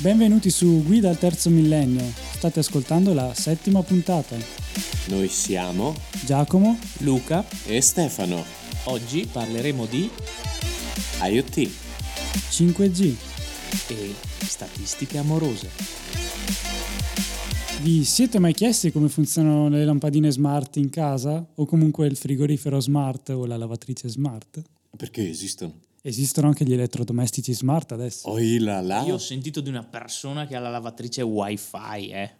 Benvenuti su Guida al terzo millennio. State ascoltando la settima puntata. Noi siamo Giacomo, Luca, e Stefano, oggi parleremo di IoT. 5G. e statistiche amorose. Vi siete mai chiesti come funzionano le lampadine smart in casa? O comunque il frigorifero smart o la lavatrice smart? Perché esistono? Esistono anche gli elettrodomestici smart adesso. Oh là là. Io ho sentito di una persona che ha la lavatrice wifi, eh.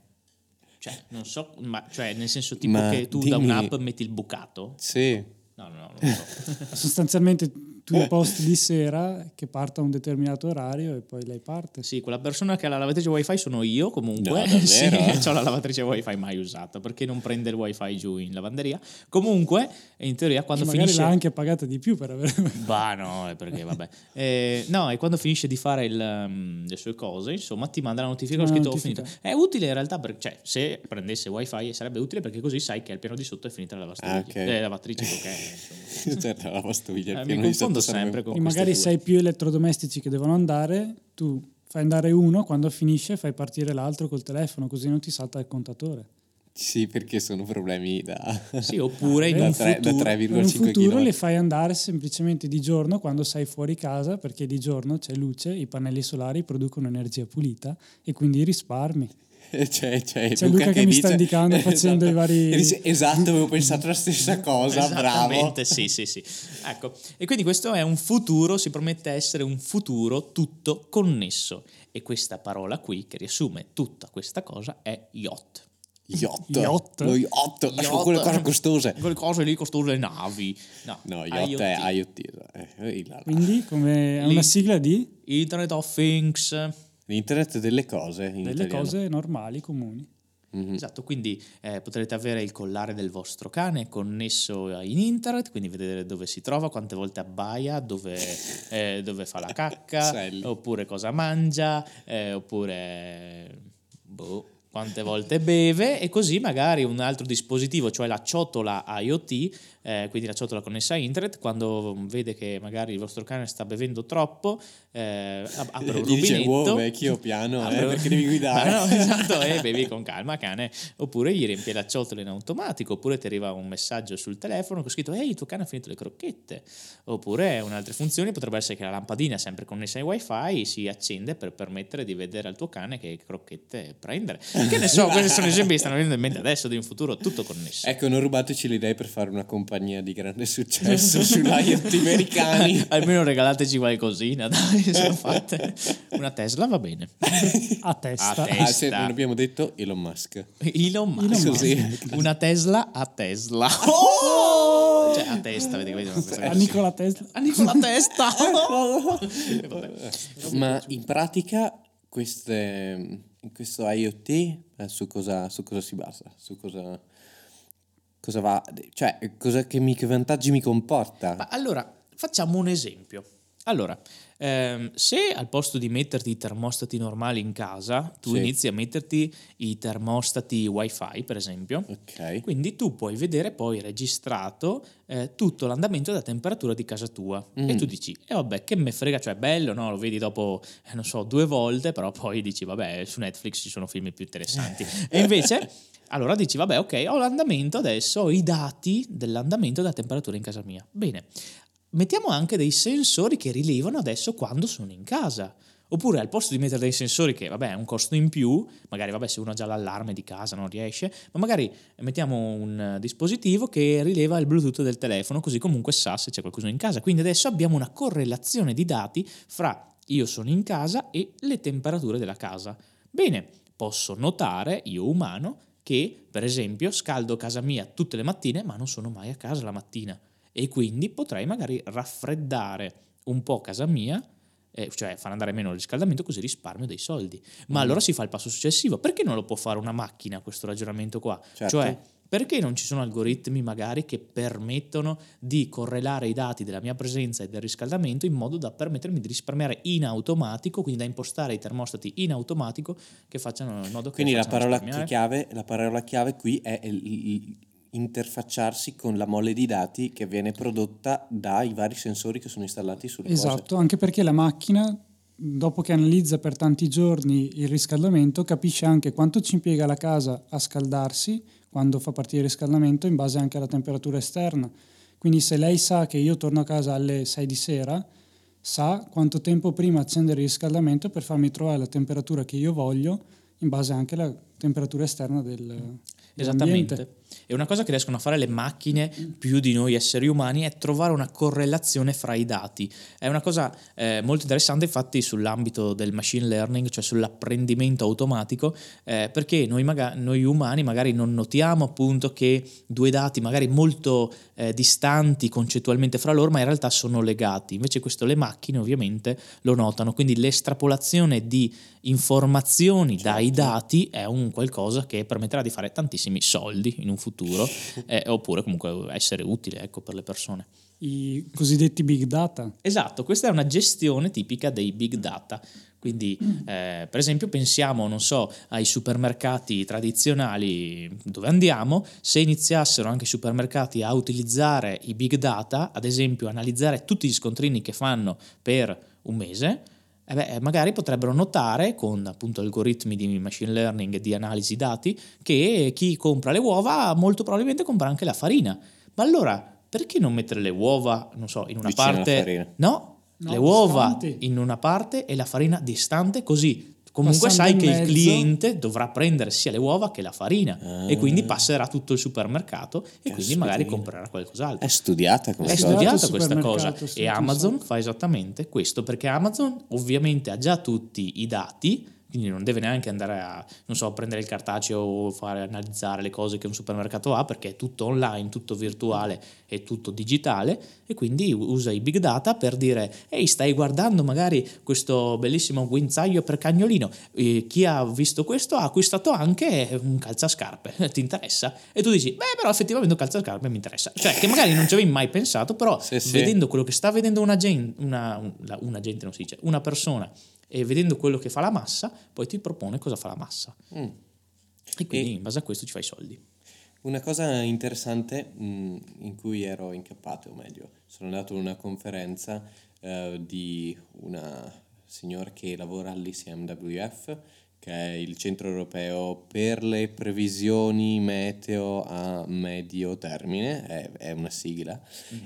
Cioè, non so, ma cioè, nel senso tipo Ma che tu da dimmi- un'app metti il bucato? Sì. No, no, no, non lo so. Sostanzialmente tu imposti di sera che parta a un determinato orario e poi lei parte. Sì, quella persona che ha la lavatrice wifi sono io comunque. No, sì, ho la lavatrice wifi mai usata perché non prende il wifi giù in lavanderia. Comunque, in teoria, quando magari finisce. l'ha anche pagata di più per avere... Bah, no, è perché vabbè. Eh, no, e quando finisce di fare il, um, le sue cose, insomma, ti manda la notifica. Ho scritto, ho la finito. notifica. È utile in realtà, perché, cioè, se prendesse wifi sarebbe utile perché così sai che al piano di sotto è finita la lavastoviglie. Ah, ok. Eh, lavatrice, ok. certo, la lavastoviglie. Eh, il mi piano di sotto sarebbe- sempre con E magari due. se hai più elettrodomestici che devono andare, tu fai andare uno, quando finisce fai partire l'altro col telefono, così non ti salta il contatore. Sì, perché sono problemi da... Sì, oppure in Da un tre- da futuro... tre- In un 3,5 futuro kW. le fai andare semplicemente di giorno quando sei fuori casa, perché di giorno c'è luce, i pannelli solari producono energia pulita e quindi risparmi. C'è, c'è, C'è Luca che mi sta dice- indicando facendo i vari- dice, esatto, avevo pensato la stessa cosa, bravo. Esattamente, sì, sì, sì. Ecco, e quindi questo è un futuro, si promette essere un futuro tutto connesso. E questa parola qui, che riassume tutta questa cosa, è yacht. Yacht. Yacht? Lo yacht. Yacht. Sono quelle cose costose. Quelle cose lì costose navi. No, No, yacht IoT. è IoT. Eh, eh. Quindi come è una sigla di Internet of Things. L'internet delle cose. in delle italiano. cose normali, comuni. Mhm. Esatto, quindi eh, potrete avere il collare del vostro cane connesso in internet, quindi vedere dove si trova, quante volte abbaia, dove, eh, dove fa la cacca, oppure cosa mangia, eh, oppure boh, quante volte beve e così magari un altro dispositivo, cioè la ciotola IoT, eh, quindi la ciotola connessa a internet, quando vede che magari il vostro cane sta bevendo troppo, eh, ap- apre un Gli dice, rubinetto. wow, vecchio, piano, eh, Apre- perché devi guidare. Ah, no, esatto, e bevi con calma, cane. Oppure gli riempie la ciotola in automatico, oppure ti arriva un messaggio sul telefono con scritto ehi, il tuo cane ha finito le crocchette. Oppure un'altra funzione potrebbe essere che la lampadina, sempre connessa ai wifi, si accende per permettere di vedere al tuo cane che crocchette prendere. Che ne so, questi sono esempi che stanno venendo in mente adesso di un futuro tutto connesso. Ecco, non rubateci le idee per fare una compagnia di grande successo sull'IoT americani. Almeno regalateci qualcosina, dai, sono fatte. Una Tesla va bene. A testa. A te- Ah, se Testa. non abbiamo detto Elon Musk. Elon Musk. Elon Così. Una Tesla a Tesla. Oh! Cioè a testa, vedi, cosa. A Nicola Tesla. A Nicola Testa. E vabbè. Ma in pratica queste, questo IoT eh, su, cosa, su cosa si basa? Su cosa, cosa va? Cioè, cosa, che, mi- che vantaggi mi comporta? Ma allora, facciamo un esempio. Allora, ehm, se al posto di metterti i termostati normali in casa, tu Sì. inizi a metterti i termostati wifi, per esempio, Ok. Quindi tu puoi vedere poi registrato eh, tutto l'andamento della temperatura di casa tua e Mm. tu dici, e vabbè, che me frega, cioè bello, no? Lo vedi dopo, eh, non so, due volte, però poi dici, vabbè, su Netflix ci sono film più interessanti. e invece, allora dici, vabbè, ok, ho l'andamento adesso, ho i dati dell'andamento della temperatura in casa mia. Bene, mettiamo anche dei sensori che rilevano adesso quando sono in casa. Oppure al posto di mettere dei sensori che, vabbè, è un costo in più, magari, vabbè, se uno ha già l'allarme di casa non riesce, ma magari mettiamo un dispositivo che rileva il Bluetooth del telefono, così comunque sa se c'è qualcuno in casa. Quindi adesso abbiamo una correlazione di dati fra io sono in casa e le temperature della casa. Bene, posso notare, io umano, che per esempio scaldo casa mia tutte le mattine, ma non sono mai a casa la mattina. E quindi potrei magari raffreddare un po' casa mia eh, cioè far andare meno il riscaldamento così risparmio dei soldi. Ma allora si fa il passo successivo. Perché non lo può fare una macchina questo ragionamento qua? Certo. Cioè, perché non ci sono algoritmi magari che permettono di correlare i dati della mia presenza e del riscaldamento in modo da permettermi di risparmiare in automatico, quindi da impostare i termostati in automatico che facciano in modo che Quindi la parola, chiave, la parola chiave qui è il- il- interfacciarsi con la mole di dati che viene prodotta dai vari sensori che sono installati sulle cose. Esatto, anche perché la macchina dopo che analizza per tanti giorni il riscaldamento, capisce anche quanto ci impiega la casa a scaldarsi quando fa partire il riscaldamento in base anche alla temperatura esterna. Quindi se lei sa che io torno a casa alle 6 di sera, sa quanto tempo prima accendere il riscaldamento per farmi trovare la temperatura che io voglio in base anche alla temperatura esterna del, Esattamente. E una cosa che riescono a fare le macchine più di noi esseri umani è trovare una correlazione fra i dati. È una cosa eh, molto interessante infatti sull'ambito del machine learning, cioè sull'apprendimento automatico, eh, perché noi, maga- noi, umani magari non notiamo appunto che due dati magari molto eh, distanti concettualmente fra loro, ma in realtà sono legati. Invece questo le macchine ovviamente lo notano, quindi l'estrapolazione di informazioni certo. dai dati è un qualcosa che permetterà di fare tantissimi soldi in un futuro, eh, oppure comunque essere utile ecco, per le persone. I cosiddetti big data. Esatto, questa è una gestione tipica dei big data. Quindi, eh, per esempio, pensiamo, non so, ai supermercati tradizionali dove andiamo, se iniziassero anche i supermercati a utilizzare i big data, ad esempio analizzare tutti gli scontrini che fanno per un mese, eh beh, magari potrebbero notare con appunto algoritmi di machine learning e di analisi dati che chi compra le uova molto probabilmente compra anche la farina. Ma allora perché non mettere le uova, non so, in una Vicino parte... No, no, le uova in una parte e la farina distante così Comunque Passando sai che mezzo. il cliente dovrà prendere sia le uova che la farina Ah. e quindi passerà tutto il supermercato e quindi magari comprerà qualcos'altro. È studiata come È studiata questa cosa e Amazon fa esattamente questo perché Amazon ovviamente ha già tutti i dati, quindi non deve neanche andare a, non so, prendere il cartaceo o fare analizzare le cose che un supermercato ha perché è tutto online, tutto virtuale e tutto digitale e quindi usa i big data per dire ehi stai guardando magari questo bellissimo guinzaglio per cagnolino, Eh, chi ha visto questo ha acquistato anche un calzascarpe, ti interessa? E tu dici beh però effettivamente un calzascarpe mi interessa, cioè che magari non ci avevi mai pensato però Sì, sì. vedendo quello che sta vedendo una gente, una, un- la- una gente non si dice, una persona e vedendo quello che fa la massa, poi ti propone cosa fa la massa. Mm. E quindi E- in base a questo ci fai i soldi. Una cosa interessante mh, in cui ero incappato, o meglio, sono andato a una conferenza eh, di una signora che lavora all'ICMWF, che è il centro europeo per le previsioni meteo a medio termine, è, è una sigla,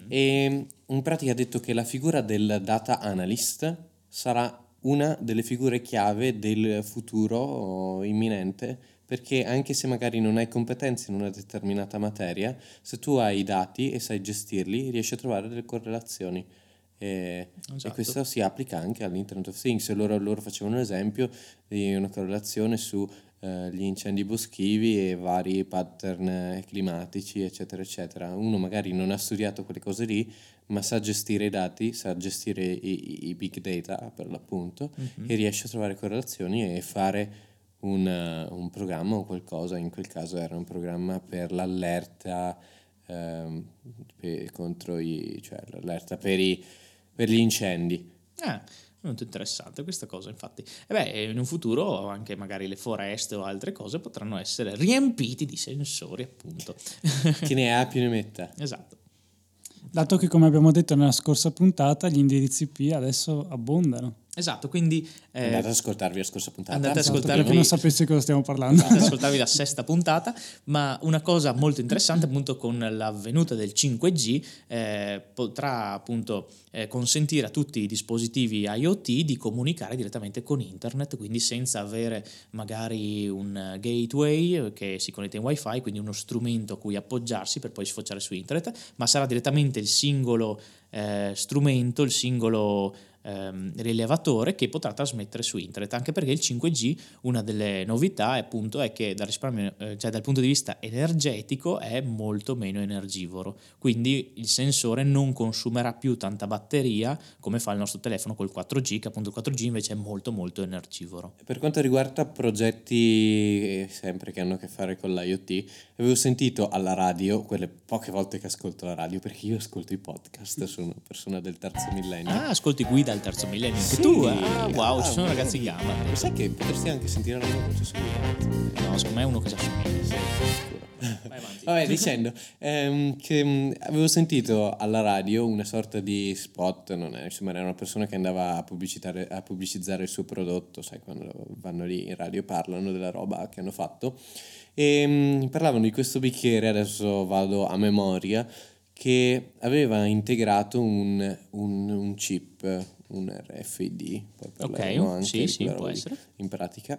e in pratica ha detto che la figura del data analyst sarà una delle figure chiave del futuro imminente perché anche se magari non hai competenze in una determinata materia, se tu hai i dati e sai gestirli, riesci a trovare delle correlazioni. E, Esatto. e questo si applica anche all'Internet of Things. Loro, loro facevano un esempio di una correlazione su eh, gli incendi boschivi e vari pattern eh, climatici, eccetera, eccetera. Uno magari non ha studiato quelle cose lì, ma sa gestire i dati, sa gestire i, i- big data per l'appunto Mhm. e riesce a trovare correlazioni e fare un, eh, un programma o qualcosa, in quel caso era un programma per l'allerta ehm, pe- contro i, cioè l'allerta per, i, per gli incendi. Eh, molto interessante questa cosa, infatti. E beh, in un futuro anche magari le foreste o altre cose potranno essere riempiti di sensori, appunto. Chi ne ha più ne metta. esatto. Dato che, come abbiamo detto nella scorsa puntata, gli indirizzi IP adesso abbondano. Esatto, quindi eh, Andate ad ascoltarvi la scorsa puntata. Andate ad Esatto, ascoltarvi- non sapesse cosa stiamo parlando. Andate ad ascoltarvi la sesta puntata, ma una cosa molto interessante appunto con la venuta del 5G eh, potrà appunto eh, consentire a tutti i dispositivi IoT di comunicare direttamente con internet, quindi senza avere magari un eh, gateway che si connette in wifi, quindi uno strumento a cui appoggiarsi per poi sfociare su internet, ma sarà direttamente il singolo eh, strumento, il singolo ehm, rilevatore che potrà trasmettere su internet anche perché il 5G una delle novità è appunto è che dal, risparmio, eh, cioè dal punto di vista energetico è molto meno energivoro quindi il sensore non consumerà più tanta batteria come fa il nostro telefono col 4G che appunto il 4G invece è molto molto energivoro Per quanto riguarda progetti eh, sempre che hanno a che fare con l'IoT, avevo sentito alla radio, quelle poche volte che ascolto la radio, perché io ascolto i podcast, sono una persona del terzo millennio. ah ascolti guida al terzo millennio. Anche Sì. tu? Ah, wow, ci sono ragazzi in gamba. Ma sai che potresti anche sentire la mia voce su No, secondo me è uno che ci assomiglia. Vai avanti. Vabbè, dicendo ehm, che mh, avevo sentito alla radio una sorta di spot, non è, insomma, era una persona che andava a, a pubblicizzare il suo prodotto, sai, quando vanno lì in radio parlano della roba che hanno fatto. E mh, parlavano di questo bicchiere, adesso vado a memoria, che aveva integrato un, un- un chip, un RFID, poi parleremo Ok, anche sì, sì, può essere. in pratica.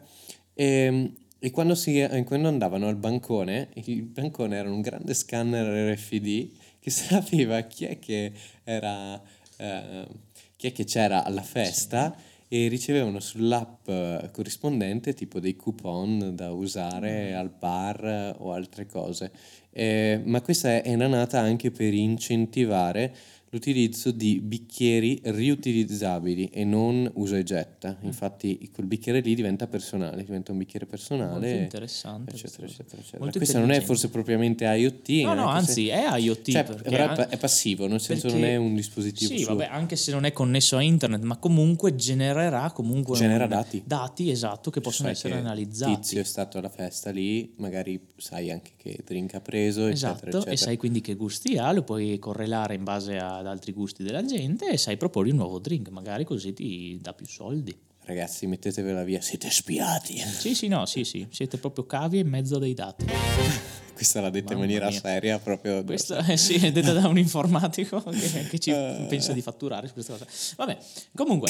E, e quando, si- eh, quando andavano al bancone, il bancone era un grande scanner RFID che sapeva chi è che era, eh, chi è che c'era alla festa e ricevevano sull'app eh, corrispondente tipo dei coupon da usare Mm. al bar eh, o altre cose. Eh, ma questa è- era nata anche per incentivare l'utilizzo di bicchieri riutilizzabili e non usa e getta. Mm. Infatti quel bicchiere lì diventa personale, diventa un bicchiere personale. Molto interessante Eccetera, eccetera, eccetera. Questa non è forse propriamente IoT. No, no, anzi, se- è IoT. Cioè, però è è passivo, nel senso non è un dispositivo Sì, suo. vabbè, anche se non è connesso a internet, ma comunque genererà comunque Genera un- dati. Dati, esatto, che possono Sai essere che analizzati. Tizio è stato alla festa lì, magari sai anche che drink ha preso, Esatto, eccetera, eccetera. e sai quindi che gusti ha, lo puoi correlare in base ad altri gusti della gente e sai proporre un nuovo drink, magari così ti dà più soldi. Ragazzi, mettetevela via, siete spiati. Sì, sì, no, sì, sì, siete proprio cavi in mezzo dei dati. Questa l'ha detta in maniera mia. seria, proprio. Questo eh, sì, è detta da un informatico che, che ci Eh. pensa di fatturare su questa cosa. Vabbè, comunque,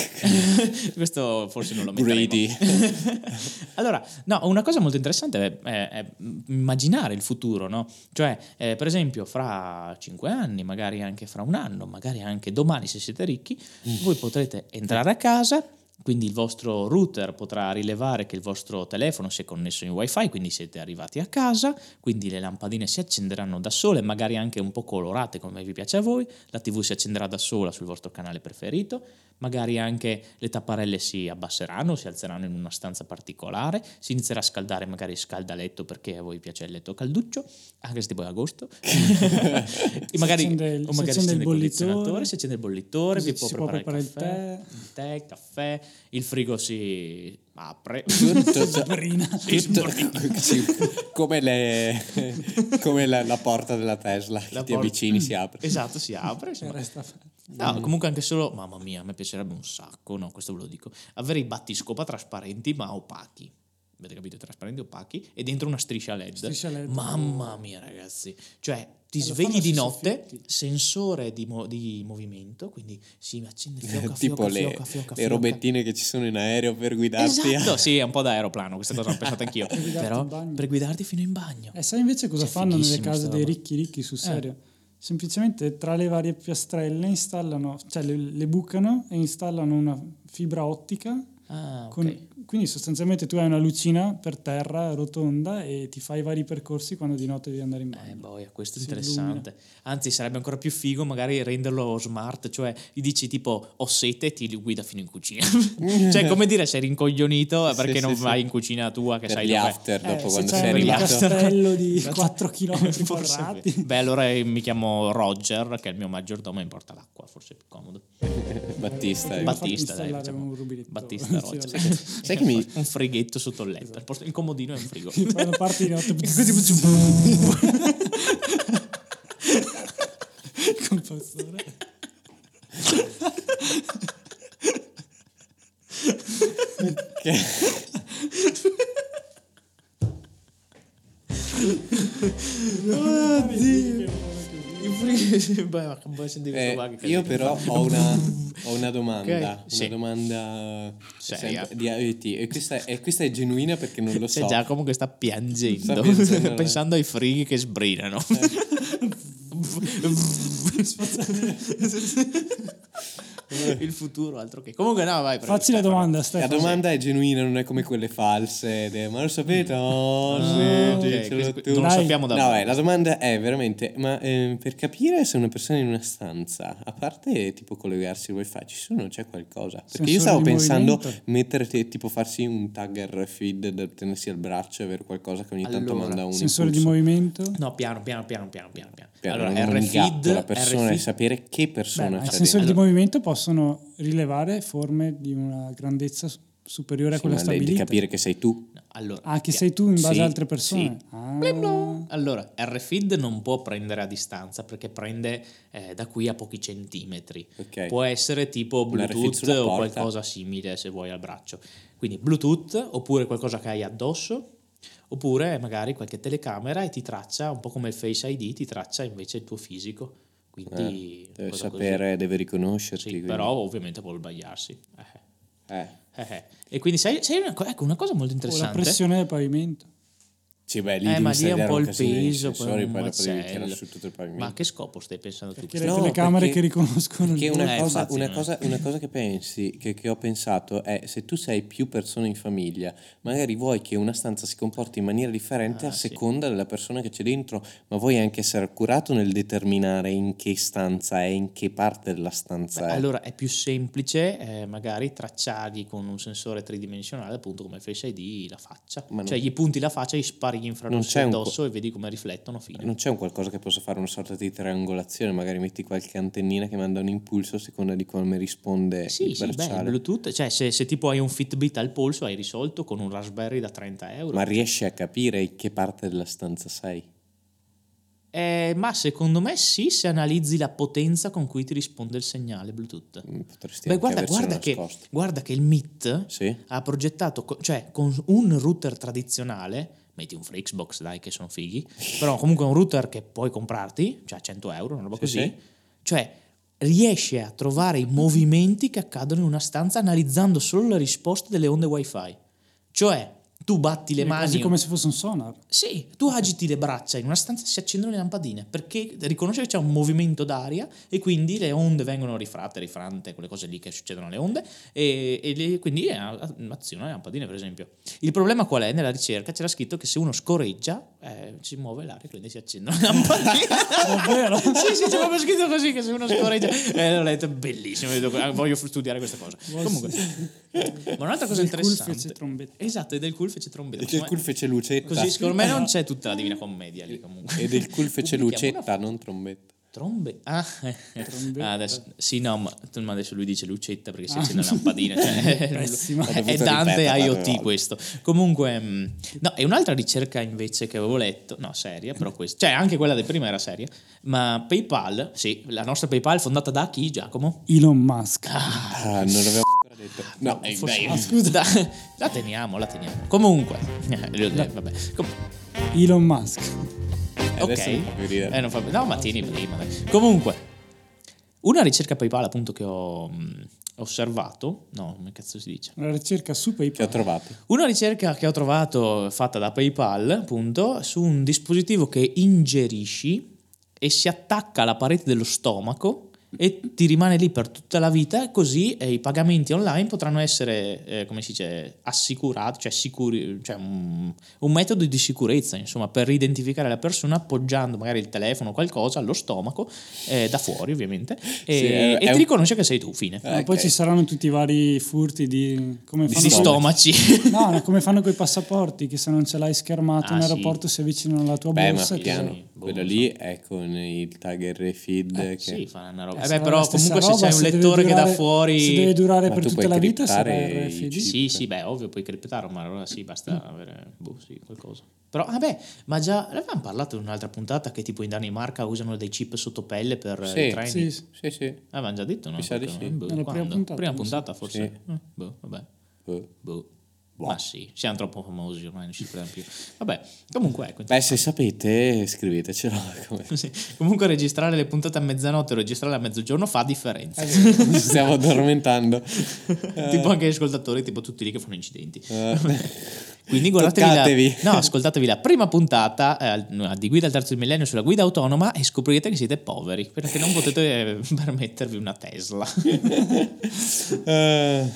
questo forse non lo metteremo. Greedy. allora, no, una cosa molto interessante è, è- è immaginare il futuro, no? Cioè, eh, per esempio, fra cinque anni, magari anche fra un anno, magari anche domani se siete ricchi, Mm. voi potrete entrare a casa. Quindi il vostro router potrà rilevare che il vostro telefono si è connesso in wifi, quindi siete arrivati a casa, quindi le lampadine si accenderanno da sole, magari anche un po' colorate come vi piace a voi, la TV si accenderà da sola sul vostro canale preferito, magari anche le tapparelle si abbasseranno, si alzeranno in una stanza particolare, si inizierà a scaldare magari il scaldaletto perché a voi piace il letto calduccio, anche se tipo è agosto. e magari, accende il- o si magari accende il condizionatore, bollitore, si accende il bollitore, così vi può si può preparare il preparare caffè, il il tè, il caffè, il frigo si apre. Come, le, come la, la porta della Tesla, che La ti por- avvicini si apre. Esatto, si apre. No, comunque anche solo, mamma mia, a me piacerebbe un sacco, no, questo ve lo dico, avere i battiscopa trasparenti ma opachi. Avete capito? Trasparenti opachi e dentro una striscia LED. Striscia LED. Mamma mia, ragazzi. Cioè, ti E lo svegli di notte, soffitti. sensore di, mo- di movimento, quindi si accende fioca, tipo fioca, le, fioca, fioca, le fioca. robettine che ci sono in aereo per guidarti. Esatto, sì, è un po' da aeroplano, questa cosa l'ho pensata anch'io. guidarti Però per guidarti fino in bagno. E sai invece cosa Cioè, fanno nelle case dei ricchi ricchi sul serio? Semplicemente tra le varie piastrelle installano, cioè le, le bucano e installano una fibra ottica. Ah, ok. con- quindi sostanzialmente tu hai una lucina per terra rotonda e ti fai i vari percorsi quando di notte devi andare in bagno. Eh, boia, questo è Si interessante. Anzi, sarebbe ancora più figo magari renderlo smart, cioè gli dici tipo ho sete e ti guida fino in cucina. cioè, come dire, sei rincoglionito Sì, perché sì, non sì. vai in cucina tua che Per sai gli after, Eh, dopo quando sei un arrivato. castello di 4 km quadrati. Beh, allora eh, mi chiamo Roger, che è il mio maggiordomo e mi porta l'acqua, forse è più comodo. Battista. Eh. Battista, dai, installare facciamo. Sai che mi- Un frighetto sotto il letto. Il posto- Il comodino è un frigo. Fanno parte di notte. Compostore. Il Beh, sentire Eh, io però ho una, ho una domanda, Ok, sì. una domanda Seria. sempre di IoT e questa, è, e questa è genuina perché non lo C'è so. Giacomo che sta piangendo, Sta piangendo, eh. pensando ai frighi che sbrinano. Il futuro, altro che. Comunque, no, vai. Facci la Stefano. domanda, La Stefano. domanda è genuina, non è come quelle false. de- ma lo sapete? Oh, sì, ok, dicelo questo- tu. non lo sappiamo da No, eh, la domanda è veramente, ma eh, per capire se una persona è in una stanza, a parte tipo collegarsi al wifi, ci sono, c'è qualcosa? Perché io Sensore stavo di pensando movimento. mettere te- tipo farsi un tag RFID da tenersi al braccio e avere qualcosa che ogni tanto Allora, manda un Sensore di impulso. movimento. No, piano, piano, piano, piano, piano. piano. Piano, allora, non un RFID, gatto, la persona e sapere che persona ma i c'è sensori dentro. di movimento possono rilevare forme di una grandezza superiore a Sì, quella ma devi stabilita. capire che sei tu. Allora, Ah, che sei tu in base Sì, a altre persone. sì. Ah. Allora, RFID non può prendere a distanza perché prende eh, da qui a pochi centimetri. Ok. Può essere tipo Bluetooth o qualcosa simile se vuoi al braccio. Quindi Bluetooth oppure qualcosa che hai addosso oppure magari qualche telecamera e ti traccia, un po' come il Face ID, ti traccia invece il tuo fisico. Quindi Eh, deve cosa così. sapere, deve riconoscerti. Sì, però ovviamente può sbagliarsi. Eh, Eh. eh, eh. E quindi sai, sai una, co- ecco, una cosa molto O la interessante. pressione del pavimento. Sì, beh, lì Eh, ma lì è un po' il peso, poi sensori, un pavimento. Ma che scopo stai pensando tu? Perché le No, telecamere perché- che riconoscono il Perché una, Eh, cosa, infatti, una, no. cosa, una cosa che pensi, che, che ho pensato è se tu sei più persone in famiglia, magari vuoi che una stanza si comporti in maniera differente Ah, a sì. seconda della persona che c'è dentro, ma vuoi anche essere accurato nel determinare in che stanza è, in che parte della stanza Beh, è. allora è più semplice eh, magari tracciargli con un sensore tridimensionale, appunto come Face ID, la faccia. Ma non- cioè gli punti la faccia, gli spari gli Non infrarossi un co- addosso e vedi come riflettono fine. Non c'è un qualcosa che possa fare una sorta di triangolazione, magari metti qualche antennina che manda un impulso a seconda di come risponde Sì, il sì, beh, bracciale. Bluetooth, cioè se, se tipo hai un Fitbit al polso hai risolto con un Raspberry da 30 euro. Ma riesci a capire in che parte della stanza sei? Eh, ma secondo me sì, se analizzi la potenza con cui ti risponde il segnale Bluetooth. Mm, Potresti Beh, guarda, guarda, che, guarda che il MIT Sì? ha progettato, cioè con un router tradizionale, metti un Flixbox dai che sono fighi, però comunque un router che puoi comprarti, cioè a 100 euro, una roba Sì, così, sì. cioè riesce a trovare i movimenti che accadono in una stanza analizzando solo le risposte delle onde wifi. Cioè, tu batti le È mani... quasi come se fosse un sonar. Sì, tu agiti le braccia in una stanza e si accendono le lampadine perché riconosce che c'è un movimento d'aria e quindi le onde vengono rifratte, rifrante, quelle cose lì che succedono alle onde e, e le- quindi è a- aziona le lampadine per esempio. Il problema qual è? Nella ricerca c'era scritto che se uno scorreggia eh, si muove l'aria e quindi si accendono le lampadine. Davvero? sì, sì, c'è proprio scritto così che se uno scorreggia... Eh, l'ho letto, bellissimo, ah, voglio studiare questa cosa. Comunque, ma un'altra cosa Del cool interessante... fece trombetta. Esatto, e del cool fece trombetta. E del cool fece lucetta. Così, secondo me non c'è tutta la Divina Commedia lì comunque. E del cool fece lucetta, non trombetta. Trombe. Ah, ah, adesso, sì, no, ma, ma adesso lui dice lucetta perché si accende la lampadina. Cioè, Pessima. È Dante IoT questo. Comunque, mm, no, è un'altra ricerca invece che avevo letto, no, seria, però questa, cioè anche quella del prima era seria, ma PayPal, sì, la nostra PayPal fondata da chi, Giacomo? Elon Musk. Ah, non l'avevo ancora detto. No, eh, Forse- ah, scusa, la teniamo, la teniamo. Comunque, eh, vabbè. Com- Elon Musk. Eh, ok, adesso non fa più ridere. Eh, non fa- no, ma tieni prima. Comunque, una ricerca PayPal appunto che ho mh, osservato, no, come cazzo si dice? Una ricerca su Che ho PayPal. trovato. Una ricerca che ho trovato fatta da PayPal, appunto, su un dispositivo che ingerisci e si attacca alla parete dello stomaco e ti rimane lì per tutta la vita, così eh, i pagamenti online potranno essere, eh, come si dice, assicurati, cioè, sicuri, cioè un, un metodo di sicurezza, insomma, per identificare la persona appoggiando magari il telefono o qualcosa allo stomaco, eh, da fuori ovviamente, e, Sì, è- e è ti un- riconosce che sei tu, fine. Ma Ok. poi ci saranno tutti i vari furti di come Di fanno, con- stomaci. no, come fanno con i passaporti che se non ce l'hai schermato Ah, in sì. aeroporto si avvicinano alla tua Beh, ma borsa ti- piano. sì, boh, Quello non lì è con il tag RFID. Eh, che... sì, fa una roba. Eh, Eh beh, però comunque se roba, c'è un se lettore che da durare- fuori... se deve durare Ma per tu tutta puoi la vita sarà RFID. Sì, sì, beh, ovvio, puoi criptare, ma allora sì, basta avere boh, sì, qualcosa. Però, vabbè, ma già l'avevamo parlato in un'altra puntata che tipo in Danimarca usano dei chip sotto pelle per Sì, i treni. Sì, sì. Sì. Avevamo già detto, no? Mi sa di sì. boh, prima puntata, Prima puntata, forse. Sì. Eh, boh, vabbè. Boh. Boh. Boh. Ma sì, siamo troppo famosi ormai, non ci prendiamo più. Vabbè, comunque ecco. Beh, se sapete, scrivetecelo. Sì. Comunque registrare le puntate a mezzanotte o registrarle a mezzogiorno fa differenza. Ci stiamo addormentando. tipo anche gli ascoltatori, tipo tutti lì che fanno incidenti. Eh, Quindi guardatevi la, no, ascoltatevi la prima puntata eh, di Guida al terzo millennio sulla guida autonoma e scoprirete che siete poveri perché non potete eh, permettervi una Tesla. eh,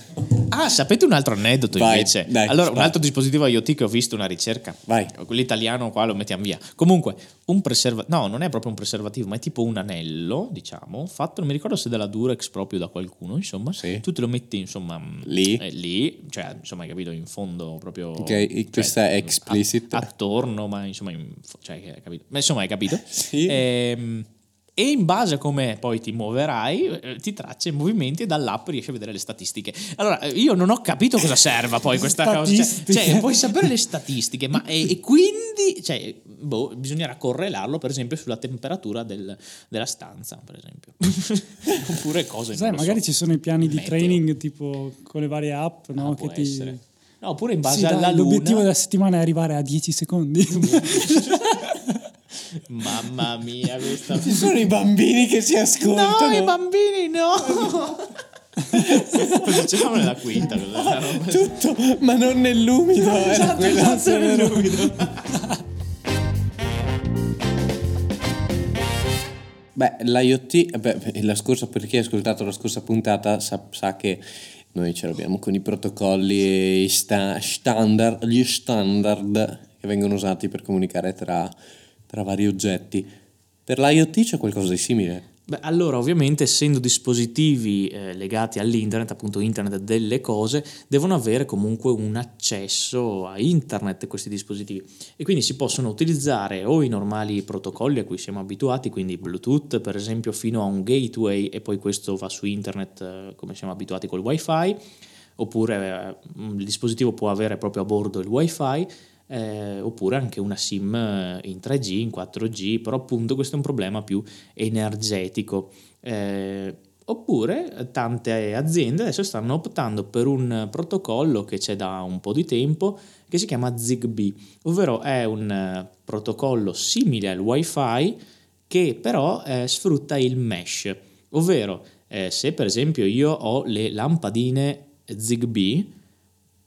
ah, sapete un altro aneddoto Vai, invece? dai, allora, un vai. altro dispositivo IoT che ho visto una ricerca. Vai. Quell'italiano qua lo mettiamo via. Comunque, un preservativo, no, non è proprio un preservativo, ma è tipo un anello, diciamo, fatto, non mi ricordo se dalla Durex proprio da qualcuno, insomma. Sì. Tu te lo metti, insomma, Lì. eh, lì, cioè, insomma, hai capito, in fondo proprio... Ok, questa è explicit. a- attorno, ma insomma, in- cioè, hai capito? Ma insomma, hai capito? Sì. Ehm, e in base a come poi ti muoverai eh, ti traccia i movimenti e dall'app riesci a vedere le statistiche. Allora, eh, io non ho capito cosa serva poi questa cosa. Cioè, cioè, puoi sapere le statistiche, ma e, e quindi cioè, boh, bisognerà correlarlo per esempio sulla temperatura del- della stanza, per esempio. Oppure cose Sai, magari so. ci sono i piani di Meteo. training tipo con le varie app, no? Ah, che ti... essere. No, oppure in base Sì, dai, alla l'obiettivo luna. della settimana è arrivare a 10 secondi. Mamma mia, questa Ci sono i bambini che si No, ascoltano. i bambini no. Dicevamo nella quinta. Tutto, ma non nell'umido. era Esatto, esatto, nell'umido. Beh, l'IoT, eh, beh, la scorsa, per chi ha ascoltato la scorsa puntata sa, sa che noi ce l'abbiamo con i protocolli sta- standard, gli standard che vengono usati per comunicare tra, tra vari oggetti. Per l'IoT c'è qualcosa di simile. Beh, allora, ovviamente, essendo dispositivi eh, legati all'internet, appunto internet delle cose, devono avere comunque un accesso a internet questi dispositivi. E quindi si possono utilizzare o i normali protocolli a cui siamo abituati, quindi Bluetooth per esempio fino a un gateway e poi questo va su internet eh, come siamo abituati col wifi, oppure eh, il dispositivo può avere proprio a bordo il wifi eh, oppure anche una SIM eh, in 3G, in 4G, però appunto questo è un problema più energetico. Eh, oppure tante aziende adesso stanno optando per un protocollo che c'è da un po' di tempo che si chiama Zigbee, ovvero è un eh, protocollo simile al wifi che però eh, sfrutta il mesh, ovvero eh, se per esempio io ho le lampadine Zigbee,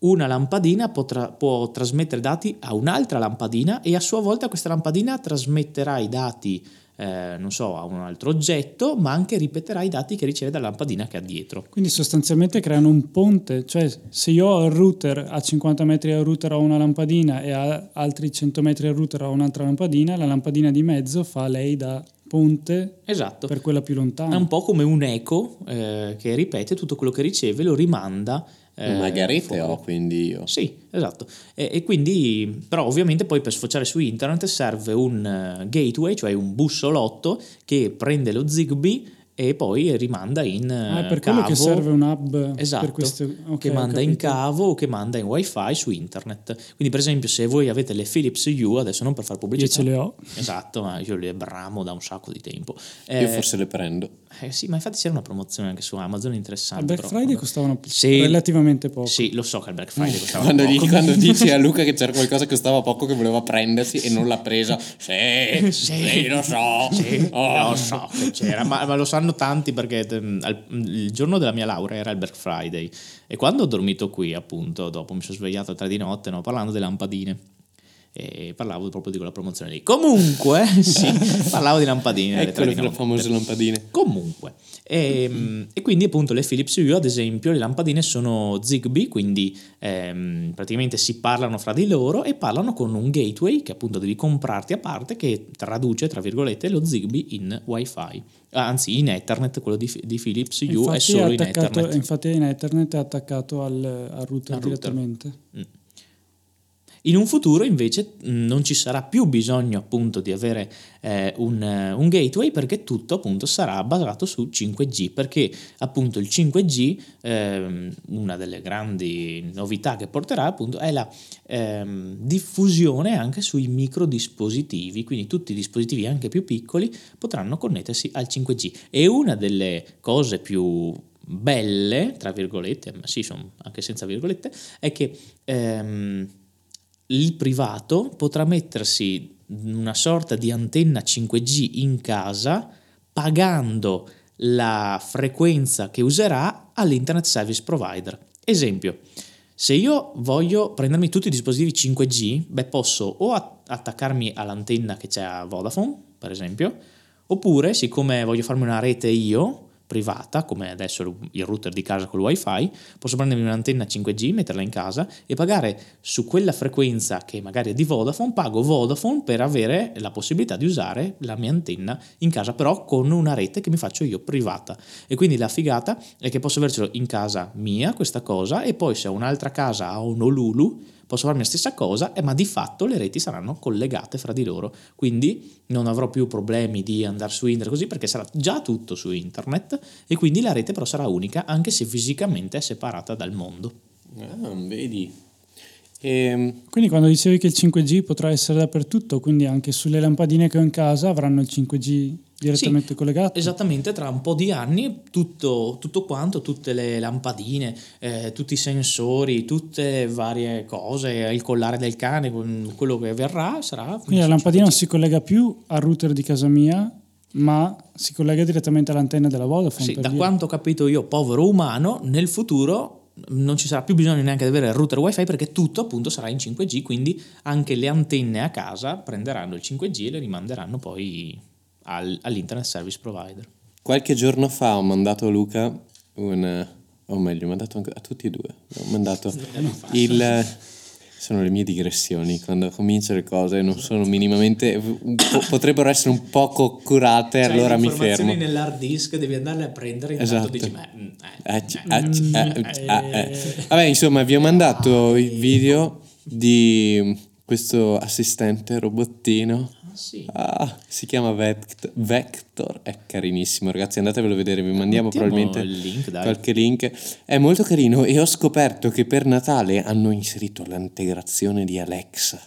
una lampadina potrà- può trasmettere dati a un'altra lampadina e a sua volta questa lampadina trasmetterà i dati, eh, non so, a un altro oggetto, ma anche ripeterà i dati che riceve dalla lampadina che ha dietro. Quindi sostanzialmente creano un ponte, cioè se io ho il router a 50 metri dal router ho una lampadina e a altri 100 metri dal router ho un'altra lampadina, la lampadina di mezzo fa lei da ponte Esatto. per quella più È lontana. un po' come un eco eh, che ripete tutto quello che riceve, lo rimanda. Eh, fuori. ho, quindi io. Sì, esatto. E, e quindi, però ovviamente poi per sfociare su internet serve un eh, gateway, cioè un bussolotto che prende lo Zigbee e poi rimanda in Ah, è eh, per quello che cavo. serve un hub Esatto, per questo ok, che manda in cavo o che manda in wifi su internet. Quindi per esempio se voi avete le Philips U, adesso non per fare Io pubblicità, ce le ho. esatto, ma io le bramo da un sacco di tempo. Io Eh, forse le prendo. eh sì, ma infatti c'era una promozione anche su Amazon Al interessante. Black però, Friday costavano Sì. relativamente poco. Sì, lo so che al Black Friday costava Quando, poco. gli- quando dici a Luca che c'era qualcosa che costava poco che voleva prendersi e non l'ha presa, sì, sì, lo so. Sì, Oh. lo so che c'era, ma, ma lo sanno tanti perché ehm, il giorno della mia laurea era il Black Friday e quando ho dormito qui, appunto, dopo mi sono svegliato alle tre di notte, no, parlando delle lampadine. E parlavo proprio di quella promozione lì. Comunque, sì, parlavo di lampadine di le famose lampadine. Comunque, e, e quindi appunto le Philips Hue, ad esempio, le lampadine sono Zigbee, quindi ehm, praticamente si parlano fra di loro e parlano con un gateway che appunto devi comprarti a parte che traduce, tra virgolette, lo Zigbee in Wi-Fi. Anzi, in Ethernet, quello di, di Philips Hue è solo in attaccato, Ethernet. infatti in Ethernet è attaccato al, al router Al router. direttamente. In un futuro invece non ci sarà più bisogno appunto di avere eh, un, eh, un gateway perché tutto appunto sarà basato su 5G perché appunto il 5G ehm, una delle grandi novità che porterà appunto è la ehm, diffusione anche sui microdispositivi. Quindi tutti i dispositivi anche più piccoli potranno connettersi al 5G e una delle cose più belle tra virgolette ma sì sono anche senza virgolette è che ehm, il privato potrà mettersi una sorta di antenna 5G in casa pagando la frequenza che userà all'internet service provider. Esempio, se io voglio prendermi tutti i dispositivi 5G, beh, posso o attaccarmi all'antenna che c'è a Vodafone, per esempio, oppure, siccome voglio farmi una rete io, privata, come adesso il- il router di casa col wifi, posso prendermi un'antenna 5G, metterla in casa e pagare su quella frequenza che magari è di Vodafone, pago Vodafone per avere la possibilità di usare la mia antenna in casa, però con una rete che mi faccio io privata. E quindi la figata è che posso avercelo in casa mia questa cosa e poi se ho un'altra casa a Honolulu posso farmi la stessa cosa, eh, ma di fatto le reti saranno collegate fra di loro, quindi non avrò più problemi di andare su internet così perché sarà già tutto su internet e quindi la rete però sarà unica anche se fisicamente è separata dal mondo. Ah, vedi. E, Quindi quando dicevi che il 5G potrà essere dappertutto, quindi anche sulle lampadine che ho in casa avranno il 5G direttamente Sì, collegato? Esattamente, tra un po' di anni tutto, tutto quanto, tutte le lampadine, eh, tutti i sensori, tutte le varie cose, il collare del cane, quello che verrà sarà... Quindi la lampadina non si collega più al router di casa mia, ma si collega direttamente all'antenna della Vodafone. Sì, da dire. quanto ho capito io, povero umano, nel futuro non ci sarà più bisogno neanche di avere il router wifi perché tutto appunto sarà in 5G, quindi anche le antenne a casa prenderanno il 5G e le rimanderanno poi al- all'internet service provider. qualche giorno fa ho mandato a Luca un... o meglio, ho mandato a tutti e due. Ho mandato il... Sono le mie digressioni, quando comincio le cose non sono minimamente... potrebbero essere un poco curate, C'hai allora le mi informazioni fermo. nell'hard disk, devi andarle a prendere Esatto. dici, "Beh, mm, eh, Eh, c- eh, c- eh, eh, eh. Vabbè, insomma, vi ho mandato il video di questo assistente robottino. Sì. Ah, si chiama Vect- Vector, è carinissimo ragazzi, andatevelo a vedere, vi mandiamo Mettiamo probabilmente il link, qualche link. È molto carino e ho scoperto che per Natale hanno inserito l'integrazione di Alexa.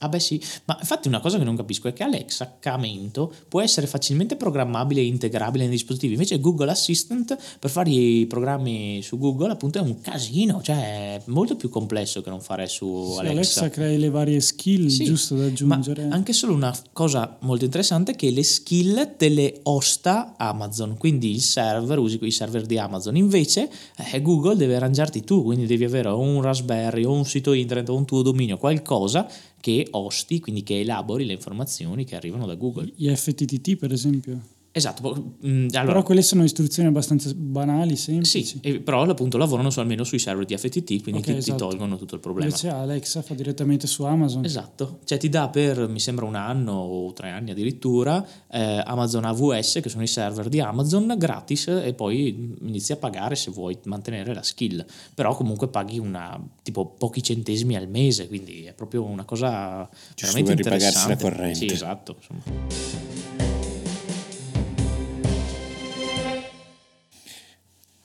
Ah beh sì, ma infatti una cosa che non capisco è che Alexa, Camento, può essere facilmente programmabile e integrabile nei dispositivi, invece Google Assistant per fare i programmi su Google appunto è un casino, cioè è molto più complesso che non fare su Sì, Alexa. Alexa crea le varie skill Sì, giusto da aggiungere. Anche solo una cosa molto interessante è che le skill te le osta Amazon, quindi il server, usi i server di Amazon. Invece eh, Google deve arrangiarti tu, quindi devi avere o un Raspberry o un sito internet o un tuo dominio, qualcosa che osti, quindi che elabori le informazioni che arrivano da Google. Gli FTTT per esempio. Esatto, mm, allora, Però quelle sono istruzioni abbastanza banali, semplici. sì, e- però appunto lavorano su, almeno sui server di FTT, quindi Ok, ti, ti esatto. tolgono tutto il problema. Invece Alexa fa direttamente su Amazon. Esatto, cioè ti dà per mi sembra un anno o tre anni addirittura eh, Amazon AWS che sono i server di Amazon gratis e poi inizi a pagare se vuoi mantenere la skill, però comunque paghi una tipo pochi centesimi al mese, quindi è proprio una cosa Giusto veramente per ripagarsi la interessante. corrente. Sì, esatto. insomma.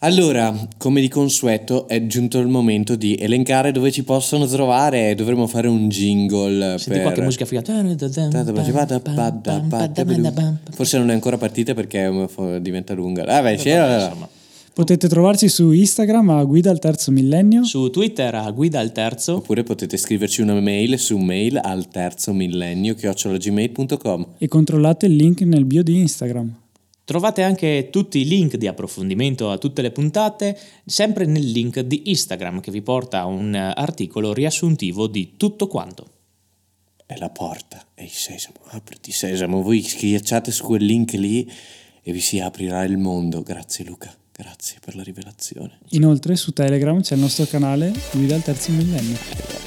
Allora, come di consueto, è giunto il momento di elencare dove ci possono trovare. Dovremmo fare un jingle Senti per... qualche musica figa. Forse non è ancora partita perché fo- diventa lunga. Vabbè, sì, allora. Insomma. Potete trovarci su Instagram a Guida al Terzo Millennio. Su Twitter a guida al terzo Oppure potete scriverci una mail su mail al terzo millennio chiocciolagmail.com. e controllate il link nel bio di Instagram. Trovate anche tutti i link di approfondimento a tutte le puntate, sempre nel link di Instagram che vi porta a un eh, articolo riassuntivo di tutto quanto. È la porta, è il sesamo, apriti sesamo. Voi schiacciate su quel link lì e vi si aprirà il mondo. Grazie Luca, grazie per la rivelazione. Inoltre su Telegram c'è il nostro canale Guida al Terzo Millennio.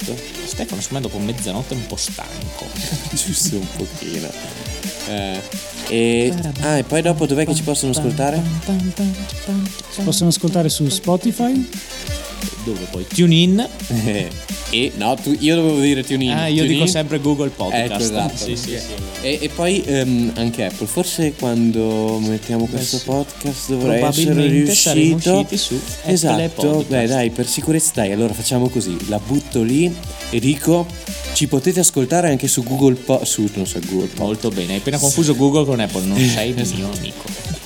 Esatto. Stefano, secondo me dopo mezzanotte è un po' stanco. Giusto un pochino. Eh, e, ah, e poi dopo dov'è che ci possono ascoltare? Si possono ascoltare su Spotify, Dove poi tune in. Eh, e no, tu, io dovevo dire TuneIn. Ah, io TuneIn. dico sempre Google Podcast. Ecco, esatto. Sì, sì, sì. E, e poi ehm, anche Apple, forse quando mettiamo questo podcast dovrà essere riuscito. su esatto, beh dai, per sicurezza dai, allora facciamo così, la butto lì e dico ci potete ascoltare anche su Google Po- su non so Google Molto bene, hai appena confuso Google con Apple, non sei mio amico.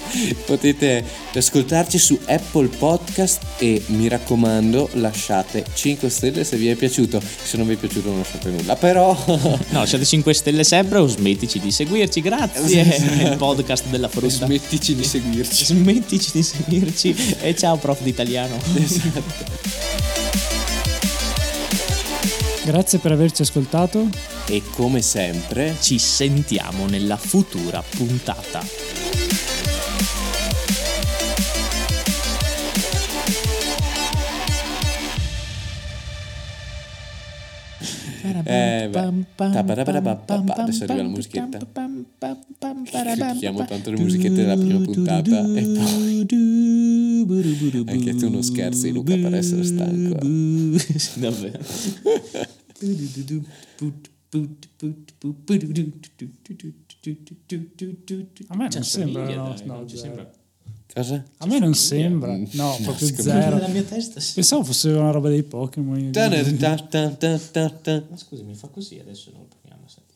Potete ascoltarci su Apple Podcast e mi raccomando lasciate 5 stelle se vi è piaciuto. Se non vi è piaciuto non lasciate nulla, però No, siete 5 stelle sempre o smettici di seguirci, grazie. Il podcast della frutta. smettici di seguirci. Smettici di seguirci e ciao prof di italiano. Grazie per averci ascoltato. E come sempre Ci sentiamo nella futura puntata. Eh. Adesso arriva la musichetta. Critichiamo tanto le musichette della prima puntata e poi anche tu non scherzi Luca per essere stanco. Davvero. A me non Ci sembra, no, no, ci sembra. Cosa? A me non sembra. No, proprio secondo zero. Nella mia testa sì. Pensavo fosse una roba dei Pokémon. Ma scusi, mi fa così adesso non lo proviamo a sentire.